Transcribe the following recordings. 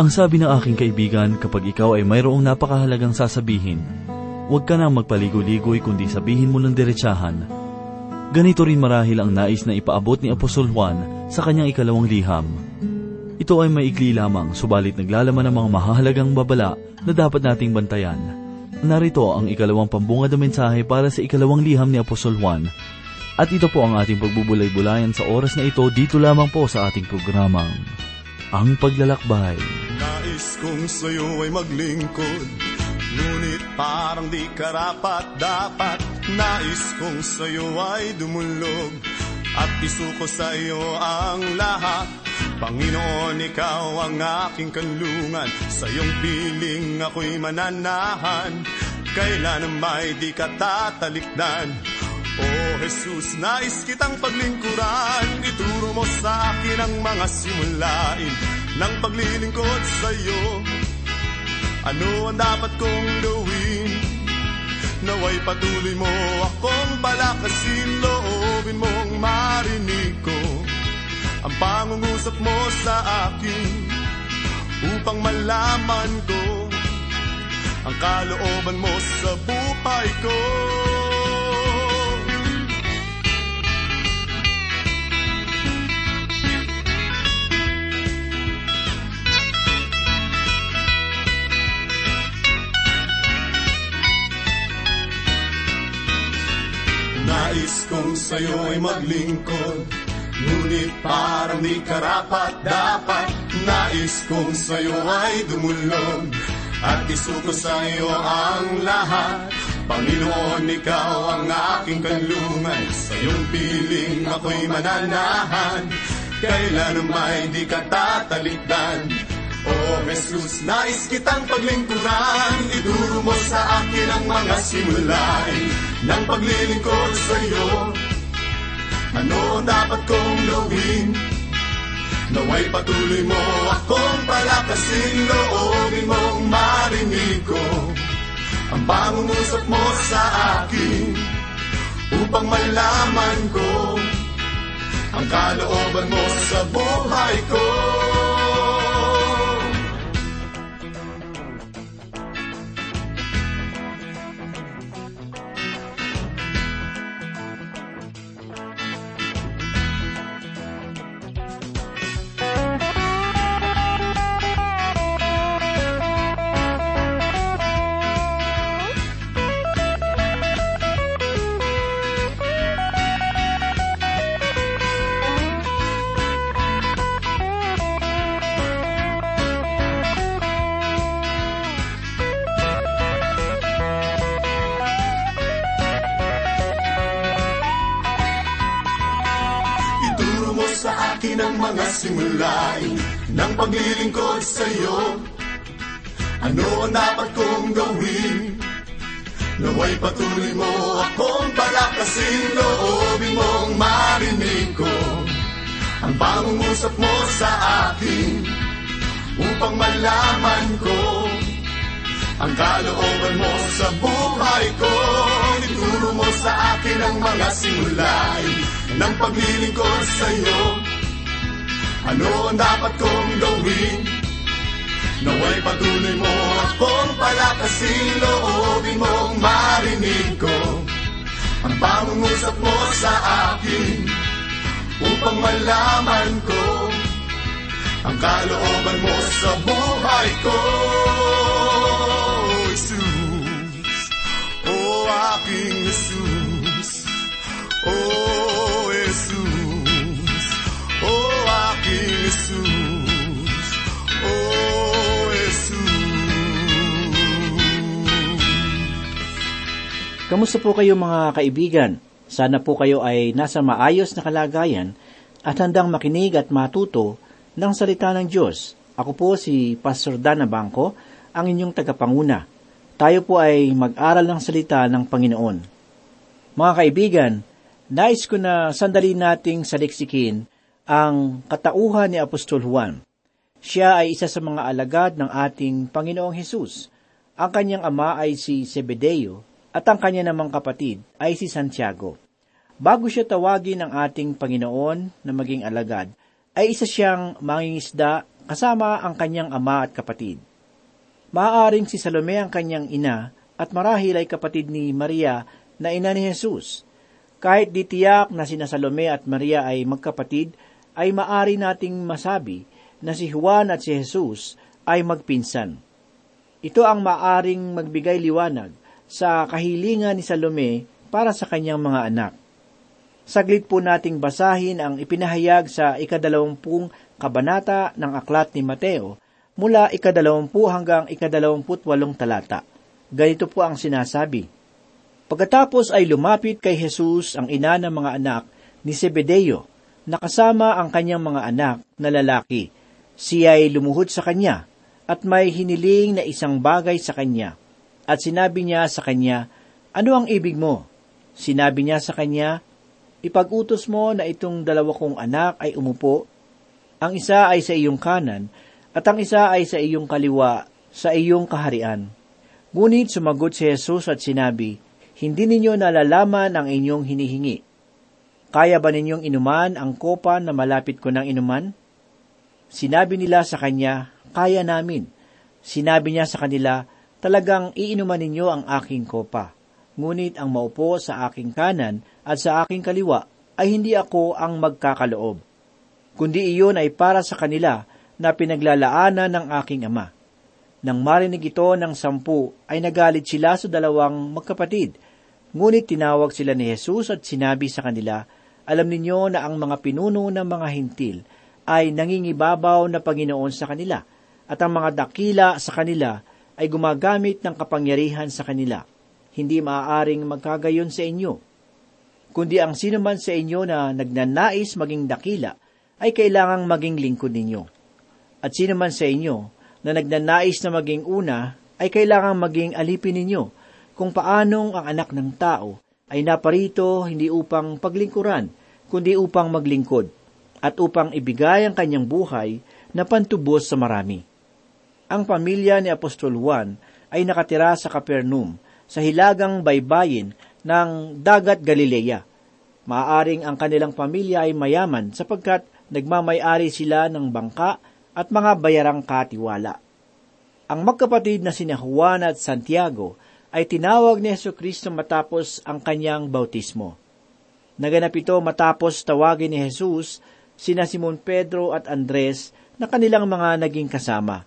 Ang sabi ng aking kaibigan, kapag ikaw ay mayroong napakahalagang sasabihin, huwag ka nang magpaligoy-ligoy kundi sabihin mo ng diretsahan. Ganito rin marahil ang nais na ipaabot ni Apostol Juan sa kanyang ikalawang liham. Ito ay maikli lamang, subalit naglalaman ng mga mahalagang babala na dapat nating bantayan. Narito ang ikalawang pambungad na mensahe para sa ikalawang liham ni Apostol Juan. At ito po ang ating pagbubulay-bulayan sa oras na ito dito lamang po sa ating programang, Ang Paglalakbay. Nais kong sa'yo ay maglingkod Ngunit parang di karapat dapat. Nais kong sa'yo ay dumulog At isuko sa'yo ang lahat. Panginoon, ikaw ang aking kanlungan Sa iyong piling ako'y mananahan. Kailan may di ka tatalikdan Jesus, nais kitang paglingkuran. Ituro mo sa akin ang mga simulain Ng paglilingkod sa iyo Ano ang dapat kong gawin? Naway patuloy mo akong palakasin. Loobin mong marinig ko Ang pangungusap mo sa akin Upang malaman ko Ang kalooban mo sa buhay ko Nais kong sa'yo ay maglingkod Ngunit parang di karapat dapat. Nais kong sa'yo ay dumulog At isuko sa'yo ang lahat. Panginoon, ikaw ang aking kanlungan Sa iyong piling ako'y mananahan. Kailan may di ka tatalikdan O Jesus, nais kitang paglingkuran Iduro mo sa akin ang mga simulain Ng paglilingkod sa iyo Ano dapat kong gawin? Naway patuloy mo akong palakasin Loobin mong marinig ko Ang pangungusap mo sa akin Upang malaman ko Ang kalooban mo sa buhay ko mga simulain ng paglilingkod sa iyo. Ano ang dapat kong gawin? Naway patuloy mo akong palakasin, loobin mong marinig ko ang pangungusap mo sa akin upang malaman ko ang kalooban mo sa buhay ko. Ituro mo sa akin ang mga simulain ng paglilingkod sa iyo. Ano ang dapat kong gawin? Naway patuloy mo akong palakasin, loobin mong marinig ko ang pangungusap mo sa akin upang malaman ko ang kalooban mo sa buhay ko. Jesus, oh aking Jesus, oh Kamusta po kayo mga kaibigan? Sana po kayo ay nasa maayos na kalagayan at handang makinig at matuto ng salita ng Diyos. Ako po si Pastor Dana Bangko, ang inyong tagapanguna. Tayo po ay mag-aral ng salita ng Panginoon. Mga kaibigan, nais ko na sandali nating saliksikin ang katauhan ni Apostol Juan. Siya ay isa sa mga alagad ng ating Panginoong Hesus. Ang kanyang ama ay si Zebedeo at ang kanya namang kapatid ay si Santiago. Bago siya tawagin ng ating Panginoon na maging alagad, ay isa siyang mangingisda kasama ang kanyang ama at kapatid. Maaaring si Salome ang kanyang ina at marahil ay kapatid ni Maria na ina ni Jesus. Kahit di tiyak na sina Salome at Maria ay magkapatid, ay maari nating masabi na si Juan at si Jesus ay magpinsan. Ito ang maaring magbigay liwanag sa kahilingan ni Salome para sa kanyang mga anak. Saglit po nating basahin ang ipinahayag sa ikadalawampung kabanata ng aklat ni Mateo mula ikadalawampu hanggang ikadalawamput walong talata. Ganito po ang sinasabi. Pagkatapos ay lumapit kay Jesus ang ina ng mga anak ni Zebedeo, nakasama ang kanyang mga anak na lalaki. Siya ay lumuhod sa kanya at may hiniling na isang bagay sa kanya. At sinabi niya sa kanya, Ano ang ibig mo? Sinabi niya sa kanya, Ipag-utos mo na itong dalawa kong anak ay umupo. Ang isa ay sa iyong kanan, at ang isa ay sa iyong kaliwa, sa iyong kaharian. Ngunit sumagot si Jesus at sinabi, Hindi ninyo nalalaman ang inyong hinihingi. Kaya ba ninyong inuman ang kopa na malapit ko ng inuman? Sinabi nila sa kanya, Kaya namin. Sinabi niya sa kanila, Talagang iinuman ninyo ang aking kopa ngunit ang maupo sa aking kanan at sa aking kaliwa ay hindi ako ang magkakaloob. Kundi iyon ay para sa kanila na pinaglalaanan ng aking ama. Nang marinig ito ng sampu, ay nagalit sila sa dalawang magkapatid. Ngunit tinawag sila ni Jesus at sinabi sa kanila, Alam ninyo na ang mga pinuno ng mga hintil ay nangingibabaw na Panginoon sa kanila, at ang mga dakila sa kanila ay gumagamit ng kapangyarihan sa kanila hindi maaaring magkagayon sa inyo. Kundi ang sino man sa inyo na nagnanais maging dakila, ay kailangang maging lingkod ninyo. At sino man sa inyo na nagnanais na maging una, ay kailangang maging alipin ninyo, kung paanong ang anak ng tao ay naparito hindi upang paglingkuran, kundi upang maglingkod, at upang ibigay ang kanyang buhay na pantubos sa marami. Ang pamilya ni Apostol Juan ay nakatira sa Capernaum, sa hilagang baybayin ng dagat Galilea. Maaring ang kanilang pamilya ay mayaman sapagkat nagmamayari sila ng bangka at mga bayarang katiwala. Ang magkapatid na sina Juan at Santiago ay tinawag ni Yeso Kristo matapos ang kanyang bautismo. Naganap ito matapos tawagin ni Jesus sina Simon Pedro at Andres na kanilang mga naging kasama.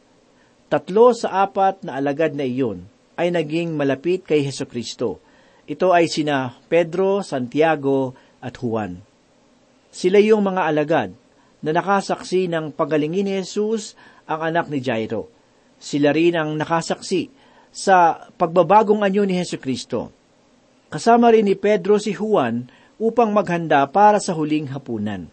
Tatlo sa apat na alagad na iyon ay naging malapit kay Heso Kristo. Ito ay sina Pedro, Santiago at Juan. Sila yung mga alagad na nakasaksi ng pagalingin ni Jesus ang anak ni Jairo. Sila rin ang nakasaksi sa pagbabagong anyo ni Heso Kristo. Kasama rin ni Pedro si Juan upang maghanda para sa huling hapunan.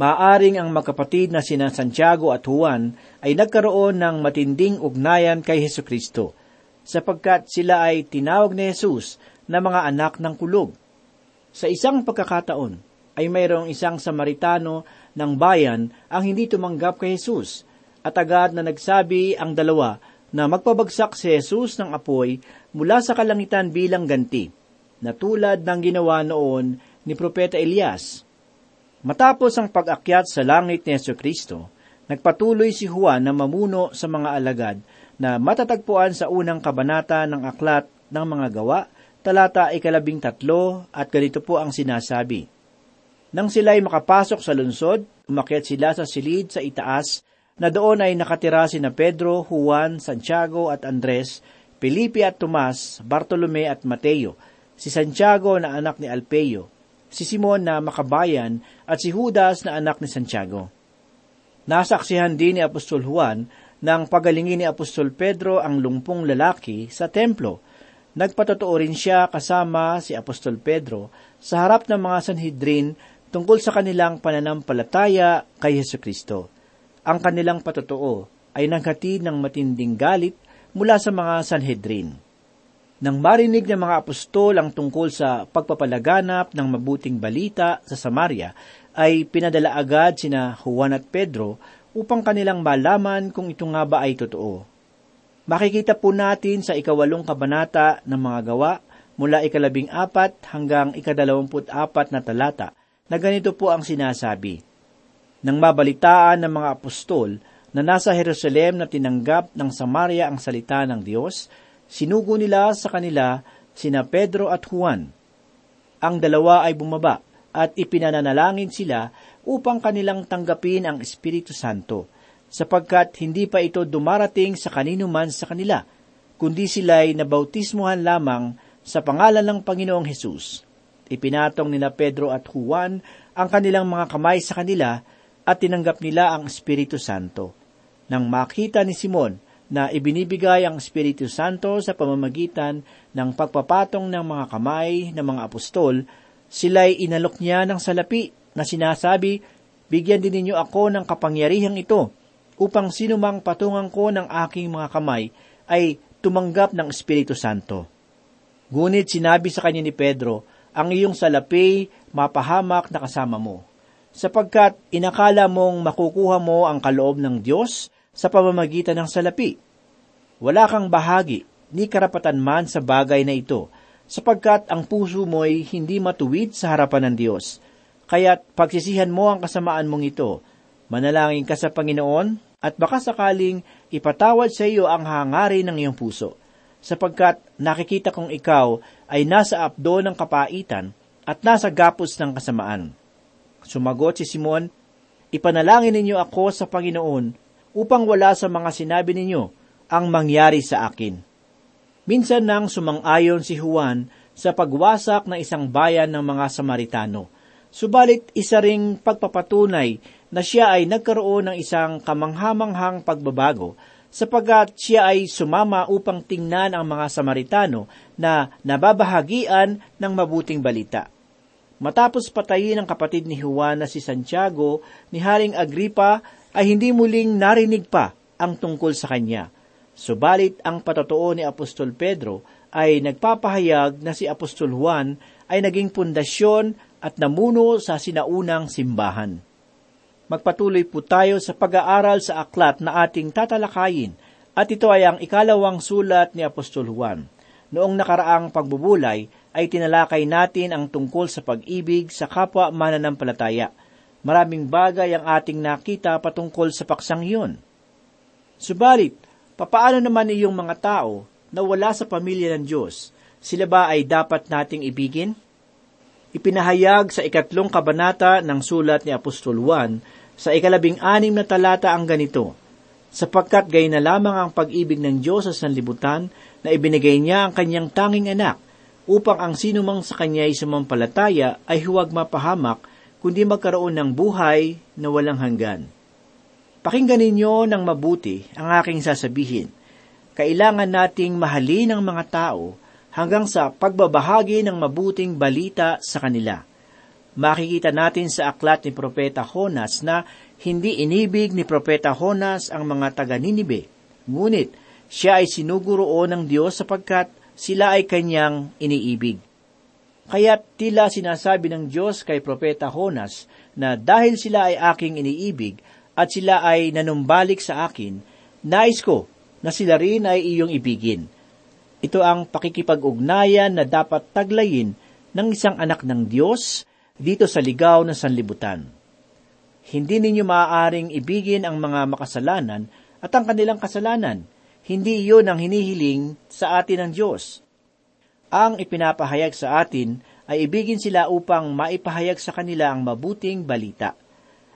Maaring ang magkapatid na sina Santiago at Juan ay nagkaroon ng matinding ugnayan kay Heso Kristo sapagkat sila ay tinawag ni Jesus na mga anak ng kulog. Sa isang pagkakataon, ay mayroong isang Samaritano ng bayan ang hindi tumanggap kay Jesus, at agad na nagsabi ang dalawa na magpabagsak si Jesus ng apoy mula sa kalangitan bilang ganti, na tulad ng ginawa noon ni Propeta Elias. Matapos ang pag-akyat sa langit ni Yesu Kristo, nagpatuloy si Juan na mamuno sa mga alagad na matatagpuan sa unang kabanata ng Aklat ng Mga Gawa, talata ikalabing tatlo, at ganito po ang sinasabi. Nang sila ay makapasok sa lungsod, umakyat sila sa silid sa itaas, na doon ay nakatira sina Pedro, Juan, Santiago at Andres, Felipe at Tomas, Bartolome at Mateo, si Santiago na anak ni Alpeo, si Simon na makabayan at si Judas na anak ni Santiago. Nasaksihan din ni Apostol Juan nang pagalingin ni Apostol Pedro ang lumpong lalaki sa templo. Nagpatotoo rin siya kasama si Apostol Pedro sa harap ng mga Sanhedrin tungkol sa kanilang pananampalataya kay Yesu Kristo. Ang kanilang patotoo ay naghatid ng matinding galit mula sa mga Sanhedrin. Nang marinig ng mga apostol ang tungkol sa pagpapalaganap ng mabuting balita sa Samaria, ay pinadala agad sina Juan at Pedro upang kanilang malaman kung ito nga ba ay totoo. Makikita po natin sa ikawalong kabanata ng mga gawa mula ikalabing apat hanggang ikadalawamput apat na talata na ganito po ang sinasabi. Nang mabalitaan ng mga apostol na nasa Jerusalem na tinanggap ng Samaria ang salita ng Diyos, sinugo nila sa kanila sina Pedro at Juan. Ang dalawa ay bumaba at ipinananalangin sila upang kanilang tanggapin ang Espiritu Santo, sapagkat hindi pa ito dumarating sa kanino man sa kanila, kundi sila'y nabautismuhan lamang sa pangalan ng Panginoong Hesus. Ipinatong nila Pedro at Juan ang kanilang mga kamay sa kanila at tinanggap nila ang Espiritu Santo. Nang makita ni Simon na ibinibigay ang Espiritu Santo sa pamamagitan ng pagpapatong ng mga kamay ng mga apostol, sila'y inalok niya ng salapi na sinasabi, Bigyan din ninyo ako ng kapangyarihang ito, upang sinumang patungan ko ng aking mga kamay ay tumanggap ng Espiritu Santo. Ngunit sinabi sa kanya ni Pedro, ang iyong salapi mapahamak na kasama mo, sapagkat inakala mong makukuha mo ang kaloob ng Diyos sa pamamagitan ng salapi. Wala kang bahagi, ni karapatan man sa bagay na ito, sapagkat ang puso mo'y hindi matuwid sa harapan ng Diyos. Kaya't pagsisihan mo ang kasamaan mong ito, manalangin ka sa Panginoon, at baka sakaling ipatawad sa iyo ang hangarin ng iyong puso, sapagkat nakikita kong ikaw ay nasa apdo ng kapaitan at nasa gapos ng kasamaan. Sumagot si Simon, Ipanalangin ninyo ako sa Panginoon upang wala sa mga sinabi ninyo ang mangyari sa akin. Minsan nang sumang-ayon si Juan sa pagwasak ng isang bayan ng mga Samaritano. Subalit isa ring pagpapatunay na siya ay nagkaroon ng isang kamanghamanghang pagbabago sapagat siya ay sumama upang tingnan ang mga Samaritano na nababahagian ng mabuting balita. Matapos patayin ang kapatid ni Juan na si Santiago, ni Haring Agripa ay hindi muling narinig pa ang tungkol sa kanya. Subalit ang patotoo ni Apostol Pedro ay nagpapahayag na si Apostol Juan ay naging pundasyon at namuno sa sinaunang simbahan. Magpatuloy po tayo sa pag-aaral sa aklat na ating tatalakayin at ito ay ang ikalawang sulat ni Apostol Juan. Noong nakaraang pagbubulay ay tinalakay natin ang tungkol sa pag-ibig sa kapwa mananampalataya Maraming bagay ang ating nakita patungkol sa paksang iyon. Subalit, papaano naman iyong mga tao na wala sa pamilya ng Diyos? Sila ba ay dapat nating ibigin? Ipinahayag sa ikatlong kabanata ng sulat ni Apostol Juan sa ikalabing anim na talata ang ganito, sapagkat gay na lamang ang pag-ibig ng Diyos sa sanlibutan na ibinigay niya ang kanyang tanging anak upang ang sinumang sa kanya ay sumampalataya ay huwag mapahamak kundi magkaroon ng buhay na walang hanggan. Pakinggan ninyo ng mabuti ang aking sasabihin. Kailangan nating mahalin ang mga tao hanggang sa pagbabahagi ng mabuting balita sa kanila. Makikita natin sa aklat ni Propeta Honas na hindi inibig ni Propeta Honas ang mga taga Ninibe, ngunit siya ay sinuguroon ng Diyos sapagkat sila ay kanyang iniibig. Kaya tila sinasabi ng Diyos kay Propeta Honas na dahil sila ay aking iniibig at sila ay nanumbalik sa akin, nais ko na sila rin ay iyong ibigin. Ito ang pakikipag-ugnayan na dapat taglayin ng isang anak ng Diyos dito sa ligaw ng sanlibutan. Hindi ninyo maaaring ibigin ang mga makasalanan at ang kanilang kasalanan. Hindi iyon ang hinihiling sa atin ng Diyos ang ipinapahayag sa atin ay ibigin sila upang maipahayag sa kanila ang mabuting balita.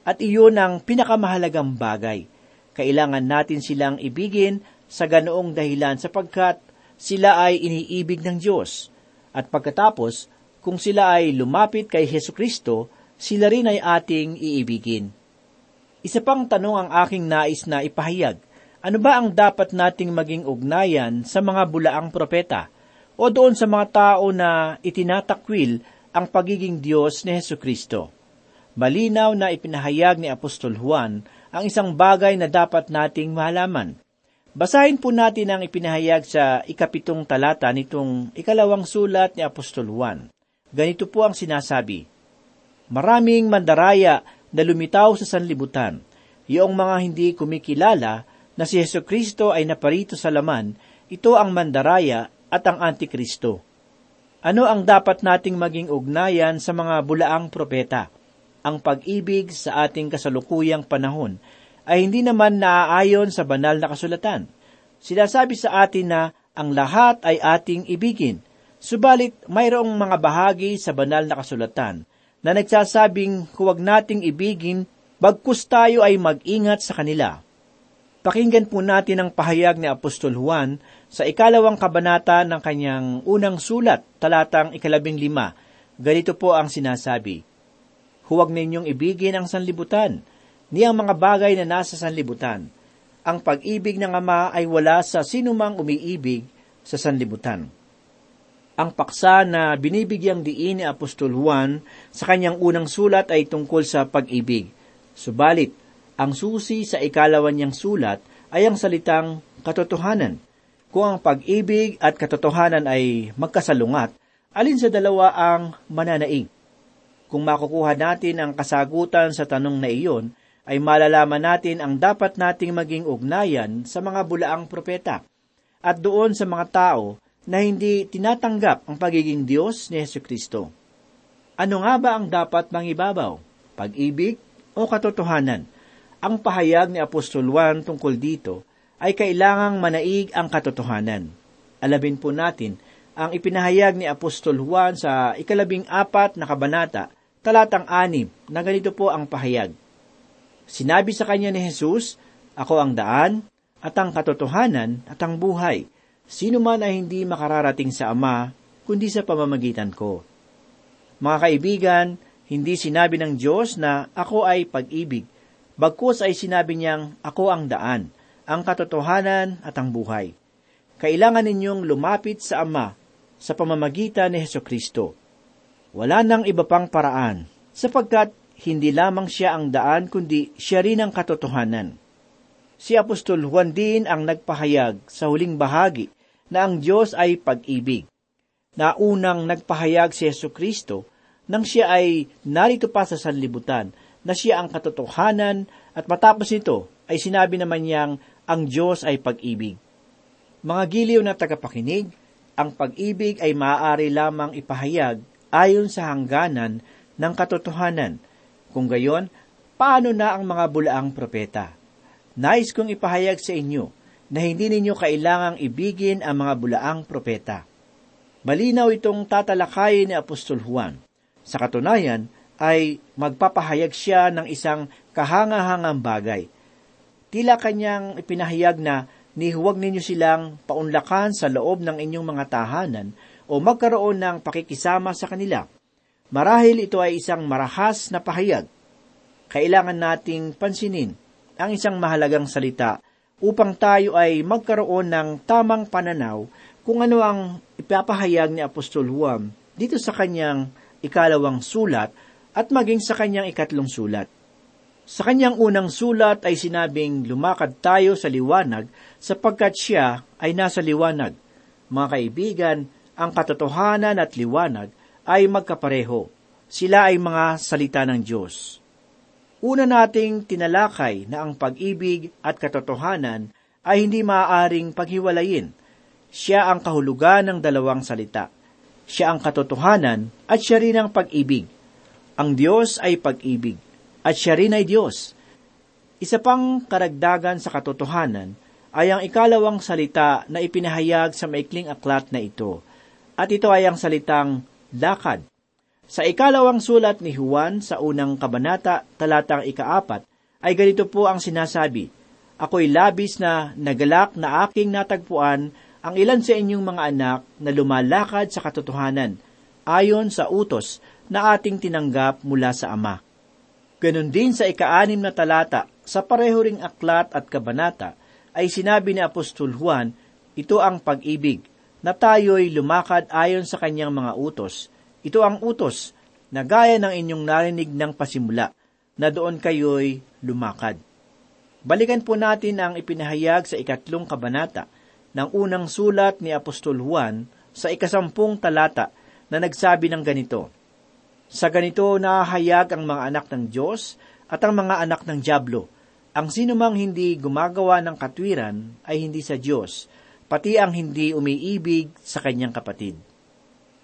At iyon ang pinakamahalagang bagay. Kailangan natin silang ibigin sa ganoong dahilan sapagkat sila ay iniibig ng Diyos. At pagkatapos, kung sila ay lumapit kay Heso Kristo, sila rin ay ating iibigin. Isa pang tanong ang aking nais na ipahayag. Ano ba ang dapat nating maging ugnayan sa mga bulaang propeta? o doon sa mga tao na itinatakwil ang pagiging Diyos ni Heso Kristo. Malinaw na ipinahayag ni Apostol Juan ang isang bagay na dapat nating malaman. Basahin po natin ang ipinahayag sa ikapitong talata nitong ikalawang sulat ni Apostol Juan. Ganito po ang sinasabi, Maraming mandaraya na lumitaw sa sanlibutan, yung mga hindi kumikilala na si Heso Kristo ay naparito sa laman, ito ang mandaraya at ang Antikristo. Ano ang dapat nating maging ugnayan sa mga bulaang propeta? Ang pag-ibig sa ating kasalukuyang panahon ay hindi naman naaayon sa banal na kasulatan. Sinasabi sa atin na ang lahat ay ating ibigin, subalit mayroong mga bahagi sa banal na kasulatan na nagsasabing huwag nating ibigin bagkus tayo ay mag-ingat sa kanila. Pakinggan po natin ang pahayag ni Apostol Juan sa ikalawang kabanata ng kanyang unang sulat, talatang ikalabing lima. Ganito po ang sinasabi, Huwag ninyong ibigin ang sanlibutan, ni ang mga bagay na nasa sanlibutan. Ang pag-ibig ng Ama ay wala sa sinumang umiibig sa sanlibutan. Ang paksa na binibigyang diin ni Apostol Juan sa kanyang unang sulat ay tungkol sa pag-ibig. Subalit, ang susi sa ikalawan niyang sulat ay ang salitang katotohanan. Kung ang pag-ibig at katotohanan ay magkasalungat, alin sa dalawa ang mananaig? Kung makukuha natin ang kasagutan sa tanong na iyon, ay malalaman natin ang dapat nating maging ugnayan sa mga bulaang propeta at doon sa mga tao na hindi tinatanggap ang pagiging Diyos ni Yesu Kristo. Ano nga ba ang dapat mangibabaw? Pag-ibig o katotohanan? Ang pahayag ni Apostol Juan tungkol dito ay kailangang manaig ang katotohanan. Alabin po natin ang ipinahayag ni Apostol Juan sa ikalabing apat na kabanata, talatang anim, na ganito po ang pahayag. Sinabi sa kanya ni Jesus, Ako ang daan, at ang katotohanan, at ang buhay. Sino man ay hindi makararating sa Ama, kundi sa pamamagitan ko. Mga kaibigan, hindi sinabi ng Diyos na ako ay pag-ibig, Bagkus ay sinabi niyang, Ako ang daan, ang katotohanan at ang buhay. Kailangan ninyong lumapit sa Ama sa pamamagitan ni Heso Kristo. Wala nang iba pang paraan, sapagkat hindi lamang siya ang daan, kundi siya rin ang katotohanan. Si Apostol Juan din ang nagpahayag sa huling bahagi na ang Diyos ay pag-ibig. Na unang nagpahayag si Yesu Kristo nang siya ay narito pa sa sanlibutan na siya ang katotohanan at matapos nito ay sinabi naman niyang ang Diyos ay pag-ibig. Mga giliw na tagapakinig, ang pag-ibig ay maaari lamang ipahayag ayon sa hangganan ng katotohanan. Kung gayon, paano na ang mga bulaang propeta? Nais kong ipahayag sa inyo na hindi ninyo kailangang ibigin ang mga bulaang propeta. Malinaw itong tatalakayin ni Apostol Juan. Sa katunayan, ay magpapahayag siya ng isang kahangahangang bagay. Tila kanyang ipinahayag na ni huwag ninyo silang paunlakan sa loob ng inyong mga tahanan o magkaroon ng pakikisama sa kanila. Marahil ito ay isang marahas na pahayag. Kailangan nating pansinin ang isang mahalagang salita upang tayo ay magkaroon ng tamang pananaw kung ano ang ipapahayag ni Apostol Juan dito sa kanyang ikalawang sulat at maging sa kanyang ikatlong sulat. Sa kanyang unang sulat ay sinabing lumakad tayo sa liwanag sapagkat siya ay nasa liwanag. Mga kaibigan, ang katotohanan at liwanag ay magkapareho. Sila ay mga salita ng Diyos. Una nating tinalakay na ang pag-ibig at katotohanan ay hindi maaaring paghiwalayin. Siya ang kahulugan ng dalawang salita. Siya ang katotohanan at siya rin ang pag-ibig. Ang Diyos ay pag-ibig, at siya rin ay Diyos. Isa pang karagdagan sa katotohanan ay ang ikalawang salita na ipinahayag sa maikling aklat na ito, at ito ay ang salitang lakad. Sa ikalawang sulat ni Juan sa unang kabanata, talatang ikaapat, ay ganito po ang sinasabi, Ako'y labis na nagalak na aking natagpuan ang ilan sa inyong mga anak na lumalakad sa katotohanan, ayon sa utos na ating tinanggap mula sa Ama. Ganon din sa ikaanim na talata, sa pareho ring aklat at kabanata, ay sinabi ni Apostol Juan, ito ang pag-ibig, na tayo'y lumakad ayon sa kanyang mga utos. Ito ang utos, na gaya ng inyong narinig ng pasimula, na doon kayo'y lumakad. Balikan po natin ang ipinahayag sa ikatlong kabanata ng unang sulat ni Apostol Juan sa ikasampung talata na nagsabi ng ganito, sa ganito nahahayag ang mga anak ng Diyos at ang mga anak ng Diablo. Ang sinumang hindi gumagawa ng katwiran ay hindi sa Diyos, pati ang hindi umiibig sa kanyang kapatid.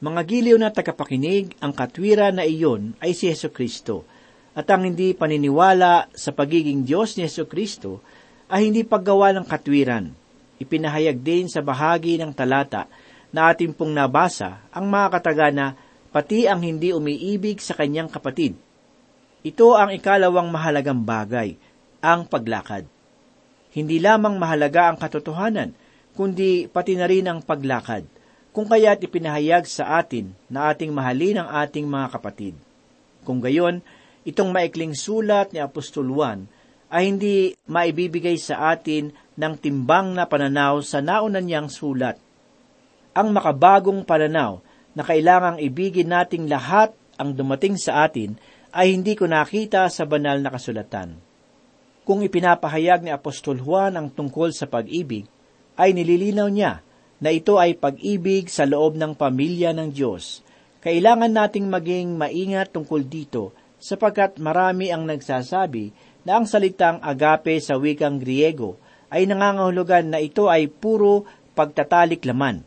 Mga giliw na tagapakinig, ang katwiran na iyon ay si Yesu Kristo. at ang hindi paniniwala sa pagiging Diyos ni Yesu Kristo ay hindi paggawa ng katwiran. Ipinahayag din sa bahagi ng talata na ating pong nabasa ang mga katagana pati ang hindi umiibig sa kanyang kapatid. Ito ang ikalawang mahalagang bagay, ang paglakad. Hindi lamang mahalaga ang katotohanan, kundi pati na rin ang paglakad, kung kaya't ipinahayag sa atin na ating mahalin ang ating mga kapatid. Kung gayon, itong maikling sulat ni Apostol Juan ay hindi maibibigay sa atin ng timbang na pananaw sa naunan niyang sulat. Ang makabagong pananaw na kailangang ibigin nating lahat ang dumating sa atin ay hindi ko nakita sa banal na kasulatan. Kung ipinapahayag ni Apostol Juan ang tungkol sa pag-ibig, ay nililinaw niya na ito ay pag-ibig sa loob ng pamilya ng Diyos. Kailangan nating maging maingat tungkol dito sapagkat marami ang nagsasabi na ang salitang agape sa wikang Griego ay nangangahulugan na ito ay puro pagtatalik laman.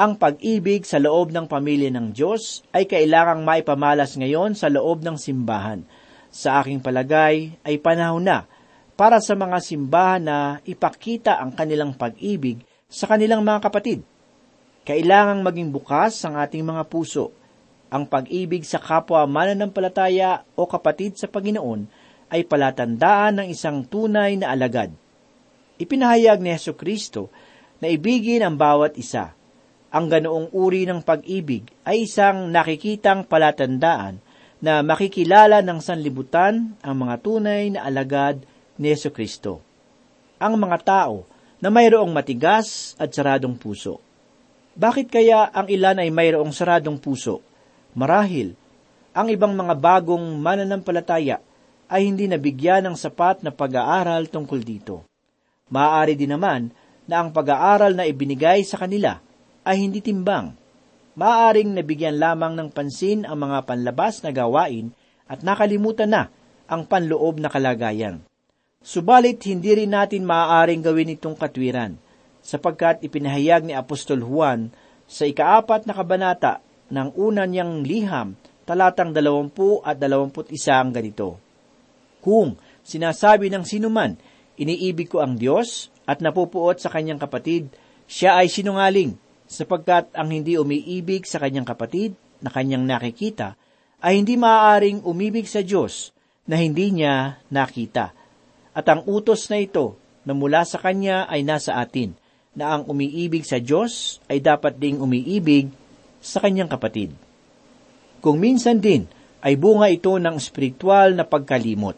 Ang pag-ibig sa loob ng pamilya ng Diyos ay kailangang maipamalas ngayon sa loob ng simbahan – sa aking palagay ay panahon na para sa mga simbahan na ipakita ang kanilang pag-ibig sa kanilang mga kapatid. Kailangang maging bukas ang ating mga puso. Ang pag-ibig sa kapwa mananampalataya o kapatid sa Panginoon ay palatandaan ng isang tunay na alagad. Ipinahayag ni Yesu Kristo na ibigin ang bawat isa. Ang ganoong uri ng pag-ibig ay isang nakikitang palatandaan na makikilala ng sanlibutan ang mga tunay na alagad ni Yesu Kristo. Ang mga tao na mayroong matigas at saradong puso. Bakit kaya ang ilan ay mayroong saradong puso? Marahil, ang ibang mga bagong mananampalataya ay hindi nabigyan ng sapat na pag-aaral tungkol dito. Maaari din naman na ang pag-aaral na ibinigay sa kanila ay hindi timbang maaaring nabigyan lamang ng pansin ang mga panlabas na gawain at nakalimutan na ang panloob na kalagayan. Subalit hindi rin natin maaaring gawin itong katwiran, sapagkat ipinahayag ni Apostol Juan sa ikaapat na kabanata ng una niyang liham, talatang dalawampu at dalawamput isa ang ganito. Kung sinasabi ng sinuman, iniibig ko ang Diyos at napupuot sa kanyang kapatid, siya ay sinungaling sapagkat ang hindi umiibig sa kanyang kapatid na kanyang nakikita ay hindi maaaring umibig sa Diyos na hindi niya nakita. At ang utos na ito na mula sa kanya ay nasa atin, na ang umiibig sa Diyos ay dapat ding umiibig sa kanyang kapatid. Kung minsan din ay bunga ito ng spiritual na pagkalimot.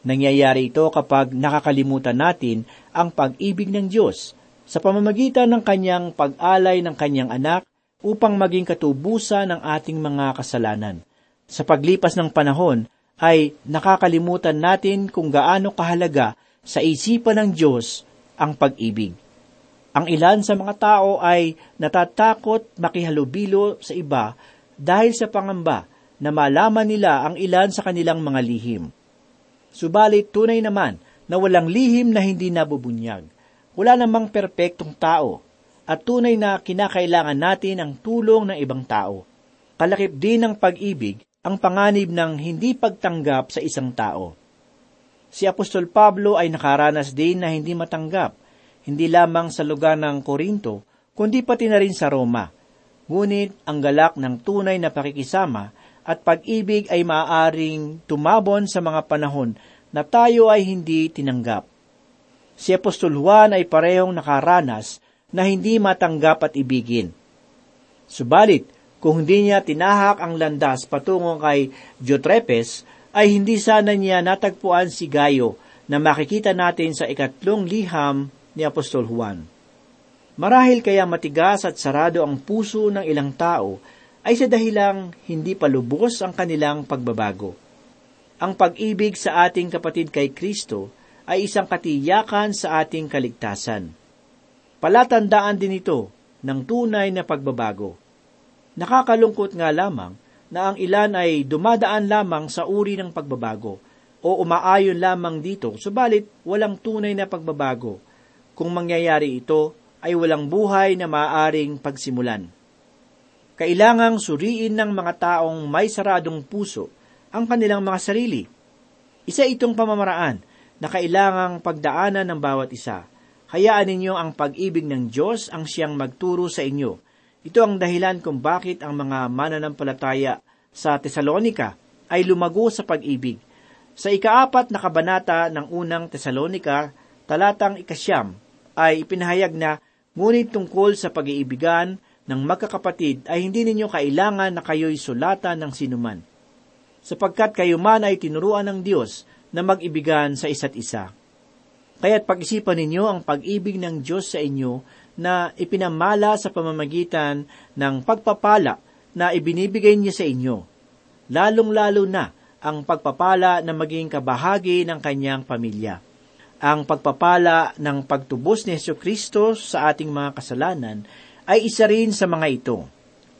Nangyayari ito kapag nakakalimutan natin ang pag-ibig ng Diyos sa pamamagitan ng kanyang pag-alay ng kanyang anak upang maging katubusan ng ating mga kasalanan. Sa paglipas ng panahon, ay nakakalimutan natin kung gaano kahalaga sa isipan ng Diyos ang pag-ibig. Ang ilan sa mga tao ay natatakot makihalubilo sa iba dahil sa pangamba na malaman nila ang ilan sa kanilang mga lihim. Subalit tunay naman na walang lihim na hindi nabubunyag wala namang perpektong tao at tunay na kinakailangan natin ang tulong ng ibang tao. Kalakip din ng pag-ibig ang panganib ng hindi pagtanggap sa isang tao. Si Apostol Pablo ay nakaranas din na hindi matanggap, hindi lamang sa lugar ng Korinto, kundi pati na rin sa Roma. Ngunit ang galak ng tunay na pakikisama at pag-ibig ay maaaring tumabon sa mga panahon na tayo ay hindi tinanggap si Apostol Juan ay parehong nakaranas na hindi matanggap at ibigin. Subalit, kung hindi niya tinahak ang landas patungo kay Diotrepes, ay hindi sana niya natagpuan si Gayo na makikita natin sa ikatlong liham ni Apostol Juan. Marahil kaya matigas at sarado ang puso ng ilang tao ay sa dahilang hindi palubos ang kanilang pagbabago. Ang pag-ibig sa ating kapatid kay Kristo ay isang katiyakan sa ating kaligtasan. Palatandaan din ito ng tunay na pagbabago. Nakakalungkot nga lamang na ang ilan ay dumadaan lamang sa uri ng pagbabago o umaayon lamang dito, subalit walang tunay na pagbabago. Kung mangyayari ito, ay walang buhay na maaaring pagsimulan. Kailangang suriin ng mga taong may saradong puso ang kanilang mga sarili. Isa itong pamamaraan na kailangang pagdaanan ng bawat isa. Hayaan ninyo ang pag-ibig ng Diyos ang siyang magturo sa inyo. Ito ang dahilan kung bakit ang mga mananampalataya sa Tesalonika ay lumago sa pag-ibig. Sa ikaapat na kabanata ng unang Tesalonika, talatang ikasyam, ay ipinahayag na, ngunit tungkol sa pag-iibigan ng magkakapatid ay hindi ninyo kailangan na kayo'y sulatan ng sinuman. Sapagkat kayo man ay tinuruan ng Diyos na mag-ibigan sa isa't isa. Kaya't pag-isipan ninyo ang pag-ibig ng Diyos sa inyo na ipinamala sa pamamagitan ng pagpapala na ibinibigay niya sa inyo, lalong-lalo na ang pagpapala na maging kabahagi ng kanyang pamilya. Ang pagpapala ng pagtubos ni Yesu Kristo sa ating mga kasalanan ay isa rin sa mga ito.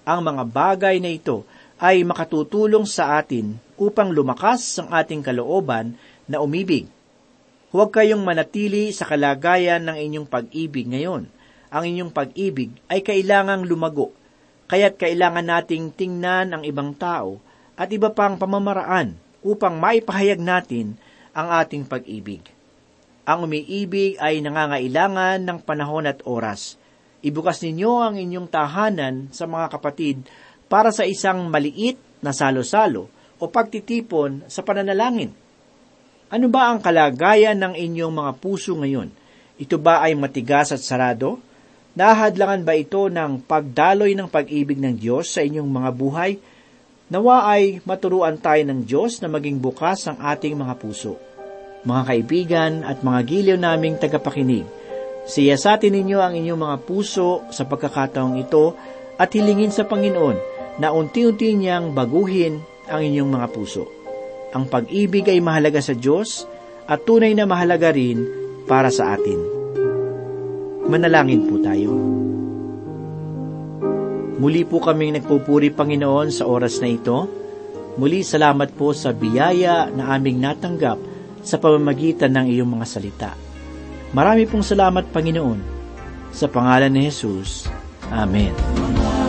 Ang mga bagay na ito ay makatutulong sa atin upang lumakas ang ating kalooban na umibig. Huwag kayong manatili sa kalagayan ng inyong pag-ibig ngayon. Ang inyong pag-ibig ay kailangang lumago, kaya't kailangan nating tingnan ang ibang tao at iba pang pamamaraan upang maipahayag natin ang ating pag-ibig. Ang umiibig ay nangangailangan ng panahon at oras. Ibukas ninyo ang inyong tahanan sa mga kapatid para sa isang maliit na salo-salo o pagtitipon sa pananalangin. Ano ba ang kalagayan ng inyong mga puso ngayon? Ito ba ay matigas at sarado? Nahadlangan ba ito ng pagdaloy ng pag-ibig ng Diyos sa inyong mga buhay? Nawa ay maturuan tayo ng Diyos na maging bukas ang ating mga puso mga kaibigan at mga giliw naming tagapakinig. Siyasatin ninyo ang inyong mga puso sa pagkakataong ito at hilingin sa Panginoon na unti-unti niyang baguhin ang inyong mga puso. Ang pag-ibig ay mahalaga sa Diyos at tunay na mahalaga rin para sa atin. Manalangin po tayo. Muli po kaming nagpupuri Panginoon sa oras na ito. Muli salamat po sa biyaya na aming natanggap sa pamamagitan ng iyong mga salita. Marami pong salamat, Panginoon. Sa pangalan ni Jesus. Amen.